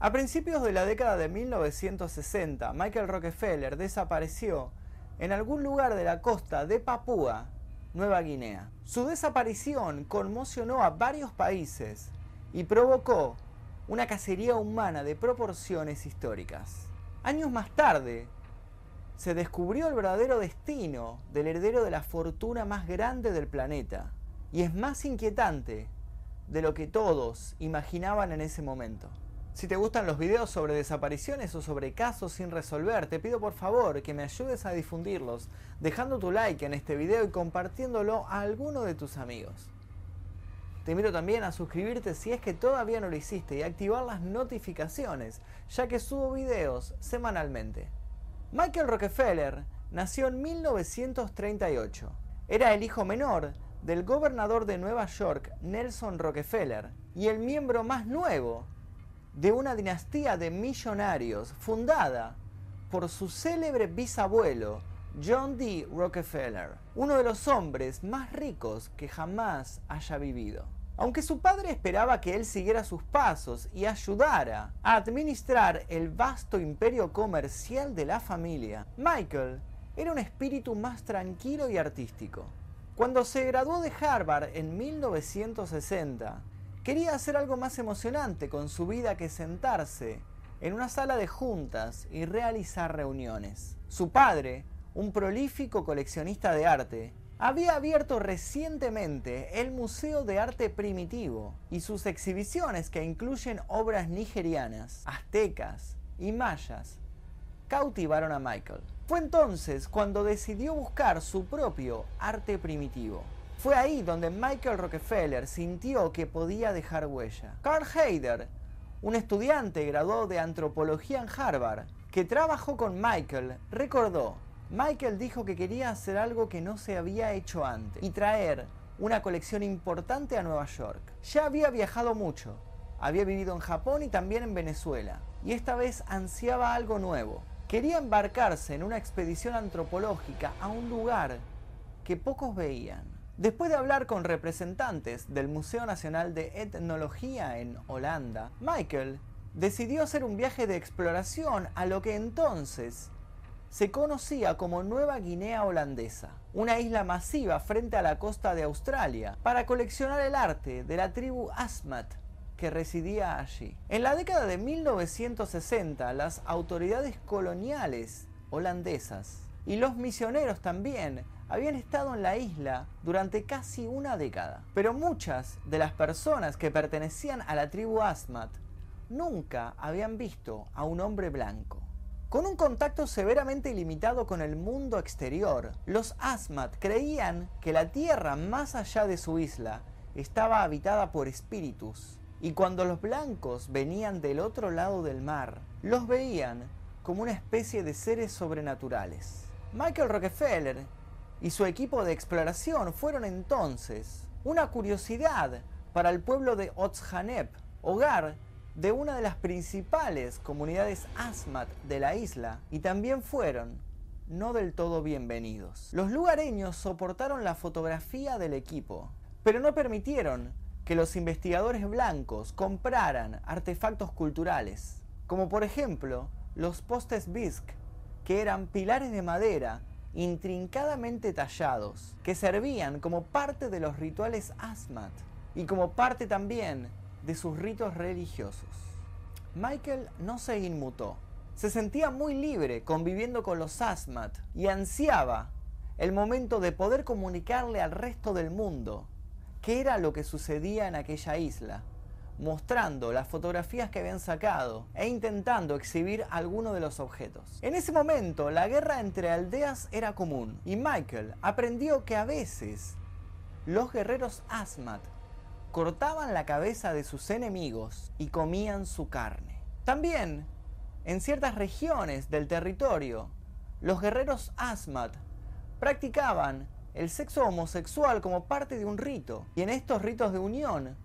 A principios de la década de 1960, Michael Rockefeller desapareció en algún lugar de la costa de Papúa, Nueva Guinea. Su desaparición conmocionó a varios países y provocó una cacería humana de proporciones históricas. Años más tarde, se descubrió el verdadero destino del heredero de la fortuna más grande del planeta, y es más inquietante de lo que todos imaginaban en ese momento. Si te gustan los videos sobre desapariciones o sobre casos sin resolver, te pido por favor que me ayudes a difundirlos, dejando tu like en este video y compartiéndolo a alguno de tus amigos. Te invito también a suscribirte si es que todavía no lo hiciste y activar las notificaciones, ya que subo videos semanalmente. Michael Rockefeller nació en 1938. Era el hijo menor del gobernador de Nueva York, Nelson Rockefeller, y el miembro más nuevo de una dinastía de millonarios fundada por su célebre bisabuelo John D. Rockefeller, uno de los hombres más ricos que jamás haya vivido. Aunque su padre esperaba que él siguiera sus pasos y ayudara a administrar el vasto imperio comercial de la familia, Michael era un espíritu más tranquilo y artístico. Cuando se graduó de Harvard en 1960, Quería hacer algo más emocionante con su vida que sentarse en una sala de juntas y realizar reuniones. Su padre, un prolífico coleccionista de arte, había abierto recientemente el Museo de Arte Primitivo y sus exhibiciones que incluyen obras nigerianas, aztecas y mayas cautivaron a Michael. Fue entonces cuando decidió buscar su propio arte primitivo. Fue ahí donde Michael Rockefeller sintió que podía dejar huella. Carl Heider, un estudiante graduado de antropología en Harvard, que trabajó con Michael, recordó, Michael dijo que quería hacer algo que no se había hecho antes y traer una colección importante a Nueva York. Ya había viajado mucho, había vivido en Japón y también en Venezuela, y esta vez ansiaba algo nuevo. Quería embarcarse en una expedición antropológica a un lugar que pocos veían. Después de hablar con representantes del Museo Nacional de Etnología en Holanda, Michael decidió hacer un viaje de exploración a lo que entonces se conocía como Nueva Guinea Holandesa, una isla masiva frente a la costa de Australia, para coleccionar el arte de la tribu Asmat que residía allí. En la década de 1960, las autoridades coloniales holandesas y los misioneros también habían estado en la isla durante casi una década. Pero muchas de las personas que pertenecían a la tribu Asmat nunca habían visto a un hombre blanco. Con un contacto severamente limitado con el mundo exterior, los Asmat creían que la tierra más allá de su isla estaba habitada por espíritus, y cuando los blancos venían del otro lado del mar, los veían como una especie de seres sobrenaturales. Michael Rockefeller y su equipo de exploración fueron entonces una curiosidad para el pueblo de Otsjanep, hogar de una de las principales comunidades Asmat de la isla, y también fueron no del todo bienvenidos. Los lugareños soportaron la fotografía del equipo, pero no permitieron que los investigadores blancos compraran artefactos culturales, como por ejemplo los postes bisque, que eran pilares de madera intrincadamente tallados, que servían como parte de los rituales Asmat y como parte también de sus ritos religiosos. Michael no se inmutó. Se sentía muy libre conviviendo con los Asmat y ansiaba el momento de poder comunicarle al resto del mundo qué era lo que sucedía en aquella isla mostrando las fotografías que habían sacado e intentando exhibir alguno de los objetos. En ese momento, la guerra entre aldeas era común y Michael aprendió que a veces los guerreros Asmat cortaban la cabeza de sus enemigos y comían su carne. También, en ciertas regiones del territorio, los guerreros Asmat practicaban el sexo homosexual como parte de un rito, y en estos ritos de unión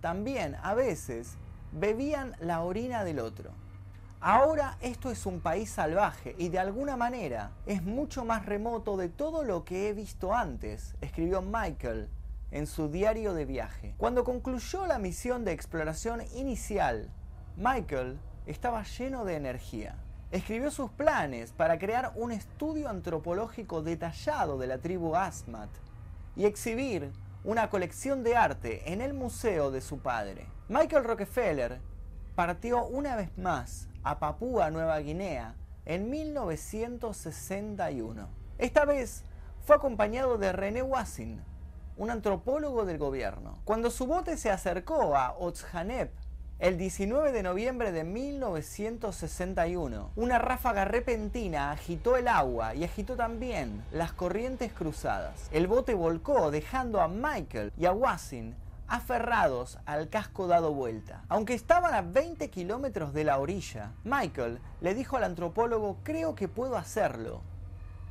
también a veces bebían la orina del otro. Ahora esto es un país salvaje y de alguna manera es mucho más remoto de todo lo que he visto antes, escribió Michael en su diario de viaje. Cuando concluyó la misión de exploración inicial Michael estaba lleno de energía. Escribió sus planes para crear un estudio antropológico detallado de la tribu Asmat y exhibir una colección de arte en el museo de su padre. Michael Rockefeller partió una vez más a Papúa Nueva Guinea en 1961. Esta vez fue acompañado de René Wassin, un antropólogo del gobierno. Cuando su bote se acercó a el 19 de noviembre de 1961, una ráfaga repentina agitó el agua y agitó también las corrientes cruzadas. El bote volcó dejando a Michael y a Wassin aferrados al casco dado vuelta. Aunque estaban a 20 kilómetros de la orilla, Michael le dijo al antropólogo creo que puedo hacerlo.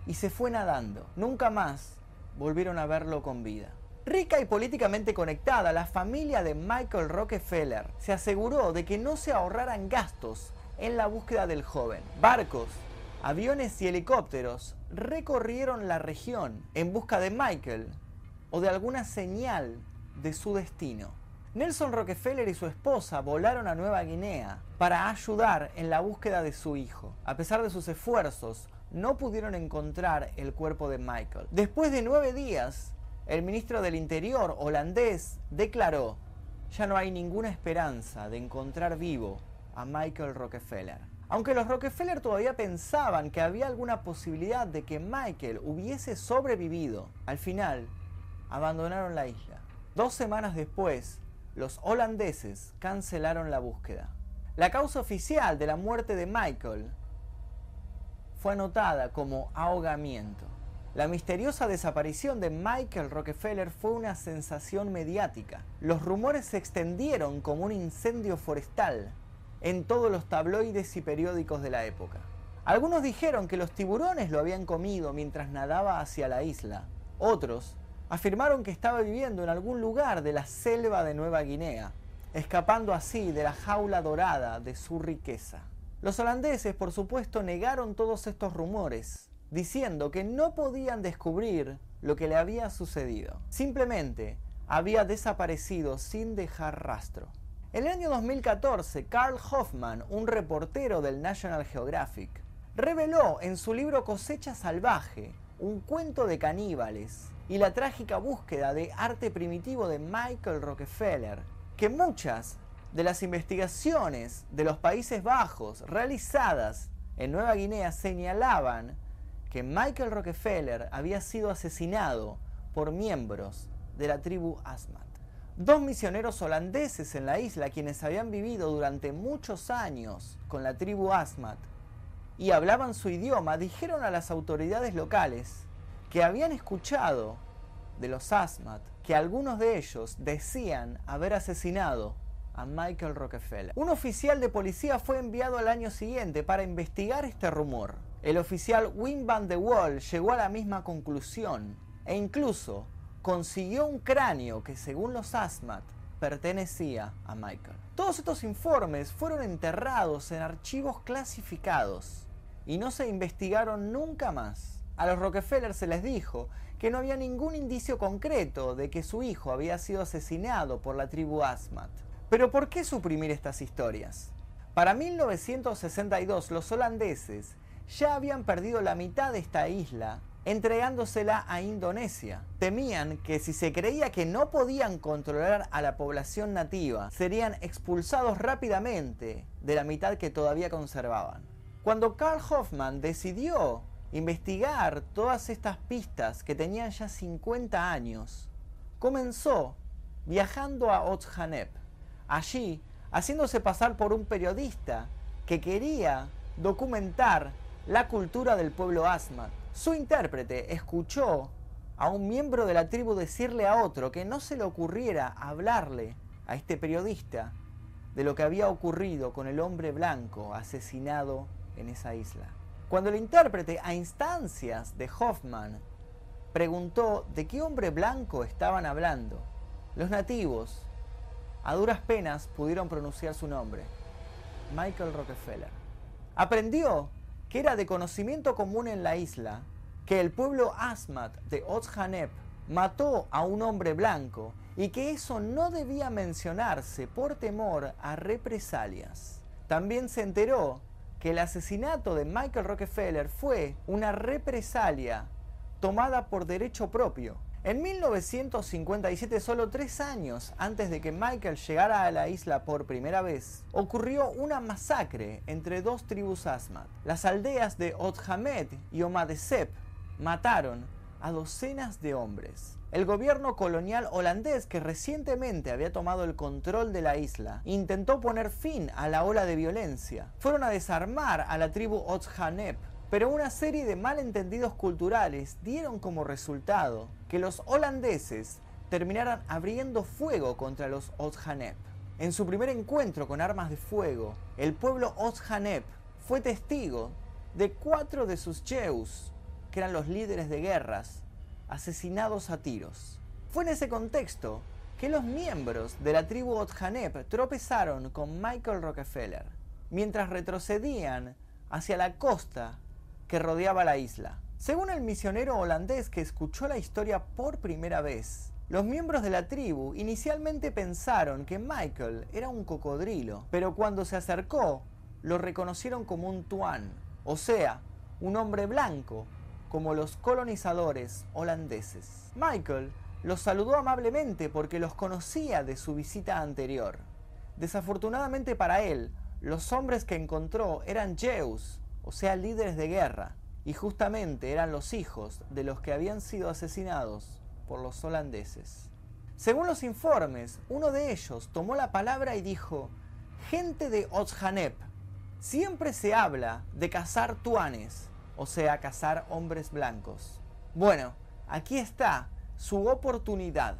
Y se fue nadando. Nunca más volvieron a verlo con vida. Rica y políticamente conectada, la familia de Michael Rockefeller se aseguró de que no se ahorraran gastos en la búsqueda del joven. Barcos, aviones y helicópteros recorrieron la región en busca de Michael o de alguna señal de su destino. Nelson Rockefeller y su esposa volaron a Nueva Guinea para ayudar en la búsqueda de su hijo. A pesar de sus esfuerzos, no pudieron encontrar el cuerpo de Michael. Después de nueve días, el ministro del Interior holandés declaró, ya no hay ninguna esperanza de encontrar vivo a Michael Rockefeller. Aunque los Rockefeller todavía pensaban que había alguna posibilidad de que Michael hubiese sobrevivido, al final abandonaron la isla. Dos semanas después, los holandeses cancelaron la búsqueda. La causa oficial de la muerte de Michael fue anotada como ahogamiento. La misteriosa desaparición de Michael Rockefeller fue una sensación mediática. Los rumores se extendieron como un incendio forestal en todos los tabloides y periódicos de la época. Algunos dijeron que los tiburones lo habían comido mientras nadaba hacia la isla. Otros afirmaron que estaba viviendo en algún lugar de la selva de Nueva Guinea, escapando así de la jaula dorada de su riqueza. Los holandeses, por supuesto, negaron todos estos rumores diciendo que no podían descubrir lo que le había sucedido. Simplemente había desaparecido sin dejar rastro. En el año 2014, Carl Hoffman, un reportero del National Geographic, reveló en su libro Cosecha Salvaje, un cuento de caníbales y la trágica búsqueda de arte primitivo de Michael Rockefeller, que muchas de las investigaciones de los Países Bajos realizadas en Nueva Guinea señalaban que Michael Rockefeller había sido asesinado por miembros de la tribu Asmat. Dos misioneros holandeses en la isla, quienes habían vivido durante muchos años con la tribu Asmat y hablaban su idioma, dijeron a las autoridades locales que habían escuchado de los Asmat que algunos de ellos decían haber asesinado a Michael Rockefeller. Un oficial de policía fue enviado al año siguiente para investigar este rumor. El oficial Wim van de Waal llegó a la misma conclusión e incluso consiguió un cráneo que según los Asmat pertenecía a Michael. Todos estos informes fueron enterrados en archivos clasificados y no se investigaron nunca más. A los Rockefeller se les dijo que no había ningún indicio concreto de que su hijo había sido asesinado por la tribu Asmat. Pero ¿por qué suprimir estas historias? Para 1962 los holandeses ya habían perdido la mitad de esta isla entregándosela a Indonesia. Temían que si se creía que no podían controlar a la población nativa, serían expulsados rápidamente de la mitad que todavía conservaban. Cuando Carl Hoffman decidió investigar todas estas pistas que tenían ya 50 años, comenzó viajando a Otsjanep. Allí, haciéndose pasar por un periodista que quería documentar la cultura del pueblo Asmat. Su intérprete escuchó a un miembro de la tribu decirle a otro que no se le ocurriera hablarle a este periodista de lo que había ocurrido con el hombre blanco asesinado en esa isla. Cuando el intérprete, a instancias de Hoffman, preguntó de qué hombre blanco estaban hablando, los nativos, a duras penas, pudieron pronunciar su nombre, Michael Rockefeller. Aprendió que era de conocimiento común en la isla que el pueblo Asmat de Otsjanep mató a un hombre blanco y que eso no debía mencionarse por temor a represalias. También se enteró que el asesinato de Michael Rockefeller fue una represalia tomada por derecho propio. En 1957, solo tres años antes de que Michael llegara a la isla por primera vez, ocurrió una masacre entre dos tribus Asmat. Las aldeas de Othamed y Omadesep mataron a docenas de hombres. El gobierno colonial holandés, que recientemente había tomado el control de la isla, intentó poner fin a la ola de violencia. Fueron a desarmar a la tribu Otshanep, pero una serie de malentendidos culturales dieron como resultado que los holandeses terminaran abriendo fuego contra los Otshanep. En su primer encuentro con armas de fuego, el pueblo Otshanep fue testigo de cuatro de sus Jews, que eran los líderes de guerras, asesinados a tiros. Fue en ese contexto que los miembros de la tribu Otjanep tropezaron con Michael Rockefeller mientras retrocedían hacia la costa que rodeaba la isla. Según el misionero holandés que escuchó la historia por primera vez, los miembros de la tribu inicialmente pensaron que Michael era un cocodrilo, pero cuando se acercó, lo reconocieron como un tuan, o sea, un hombre blanco como los colonizadores holandeses. Michael los saludó amablemente porque los conocía de su visita anterior. Desafortunadamente para él, los hombres que encontró eran Jews, o sea, líderes de guerra, y justamente eran los hijos de los que habían sido asesinados por los holandeses. Según los informes, uno de ellos tomó la palabra y dijo, gente de Otshanep, siempre se habla de cazar tuanes, o sea, cazar hombres blancos. Bueno, aquí está su oportunidad.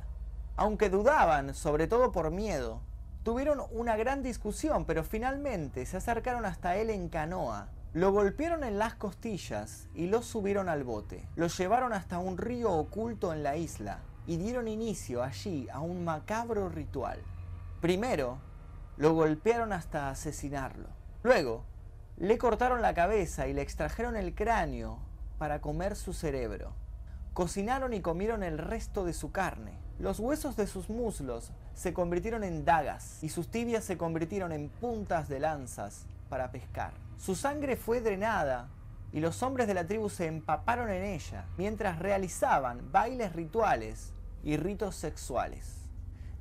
Aunque dudaban, sobre todo por miedo, tuvieron una gran discusión, pero finalmente se acercaron hasta él en canoa. Lo golpearon en las costillas y lo subieron al bote. Lo llevaron hasta un río oculto en la isla y dieron inicio allí a un macabro ritual. Primero, lo golpearon hasta asesinarlo. Luego, le cortaron la cabeza y le extrajeron el cráneo para comer su cerebro. Cocinaron y comieron el resto de su carne. Los huesos de sus muslos se convirtieron en dagas y sus tibias se convirtieron en puntas de lanzas para pescar. Su sangre fue drenada y los hombres de la tribu se empaparon en ella mientras realizaban bailes rituales y ritos sexuales.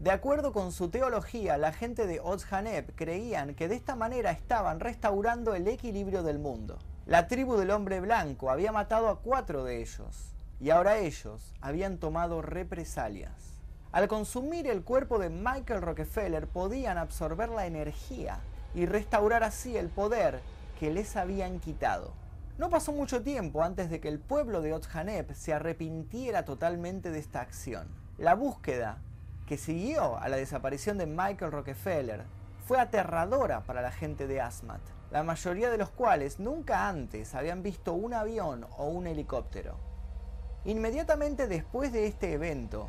De acuerdo con su teología, la gente de Otzhaneb creían que de esta manera estaban restaurando el equilibrio del mundo. La tribu del hombre blanco había matado a cuatro de ellos y ahora ellos habían tomado represalias. Al consumir el cuerpo de Michael Rockefeller podían absorber la energía y restaurar así el poder que les habían quitado. No pasó mucho tiempo antes de que el pueblo de Otzhaneb se arrepintiera totalmente de esta acción. La búsqueda que siguió a la desaparición de Michael Rockefeller fue aterradora para la gente de Asmat, la mayoría de los cuales nunca antes habían visto un avión o un helicóptero. Inmediatamente después de este evento,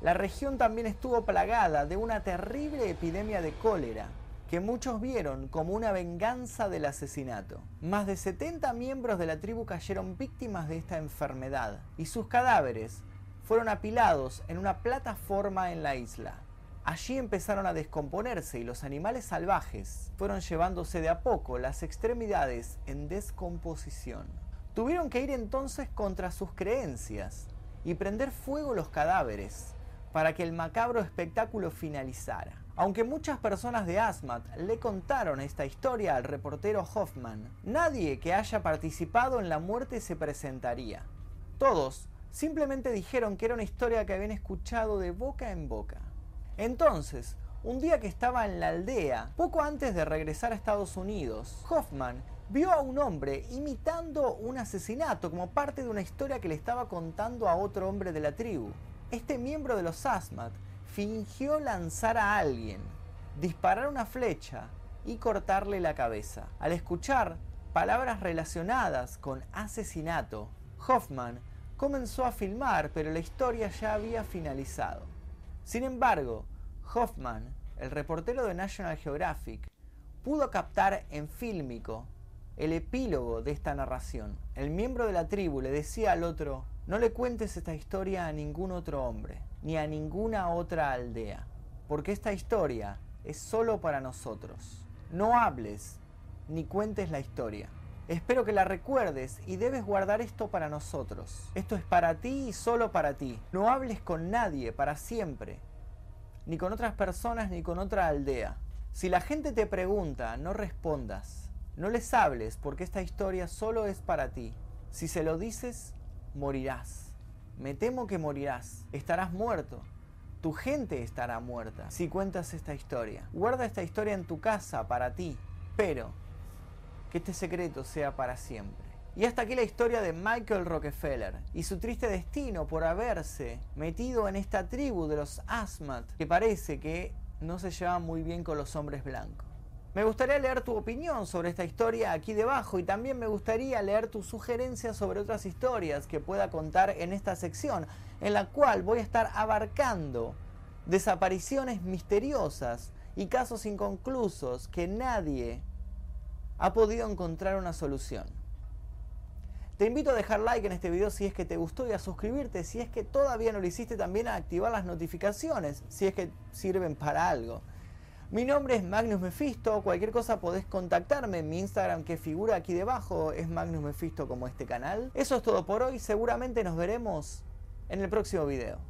la región también estuvo plagada de una terrible epidemia de cólera, que muchos vieron como una venganza del asesinato. Más de 70 miembros de la tribu cayeron víctimas de esta enfermedad, y sus cadáveres fueron apilados en una plataforma en la isla. Allí empezaron a descomponerse y los animales salvajes fueron llevándose de a poco las extremidades en descomposición. Tuvieron que ir entonces contra sus creencias y prender fuego los cadáveres para que el macabro espectáculo finalizara. Aunque muchas personas de Asmat le contaron esta historia al reportero Hoffman, nadie que haya participado en la muerte se presentaría. Todos Simplemente dijeron que era una historia que habían escuchado de boca en boca. Entonces, un día que estaba en la aldea, poco antes de regresar a Estados Unidos, Hoffman vio a un hombre imitando un asesinato como parte de una historia que le estaba contando a otro hombre de la tribu. Este miembro de los Asmat fingió lanzar a alguien, disparar una flecha y cortarle la cabeza. Al escuchar palabras relacionadas con asesinato, Hoffman comenzó a filmar, pero la historia ya había finalizado. Sin embargo, Hoffman, el reportero de National Geographic, pudo captar en fílmico el epílogo de esta narración. El miembro de la tribu le decía al otro, No le cuentes esta historia a ningún otro hombre, ni a ninguna otra aldea, porque esta historia es solo para nosotros. No hables ni cuentes la historia. Espero que la recuerdes y debes guardar esto para nosotros. Esto es para ti y solo para ti. No hables con nadie para siempre, ni con otras personas ni con otra aldea. Si la gente te pregunta, no respondas. No les hables porque esta historia solo es para ti. Si se lo dices, morirás. Me temo que morirás. Estarás muerto. Tu gente estará muerta si cuentas esta historia. Guarda esta historia en tu casa para ti. Pero que este secreto sea para siempre. Y hasta aquí la historia de Michael Rockefeller y su triste destino por haberse metido en esta tribu de los Asmat que parece que no se lleva muy bien con los hombres blancos. Me gustaría leer tu opinión sobre esta historia aquí debajo y también me gustaría leer tus sugerencias sobre otras historias que pueda contar en esta sección, en la cual voy a estar abarcando desapariciones misteriosas y casos inconclusos que nadie ha podido encontrar una solución. Te invito a dejar like en este video si es que te gustó y a suscribirte si es que todavía no lo hiciste también a activar las notificaciones si es que sirven para algo. Mi nombre es Magnus Mephisto, cualquier cosa podés contactarme en mi Instagram que figura aquí debajo, es Magnus Mephisto como este canal. Eso es todo por hoy, seguramente nos veremos en el próximo video.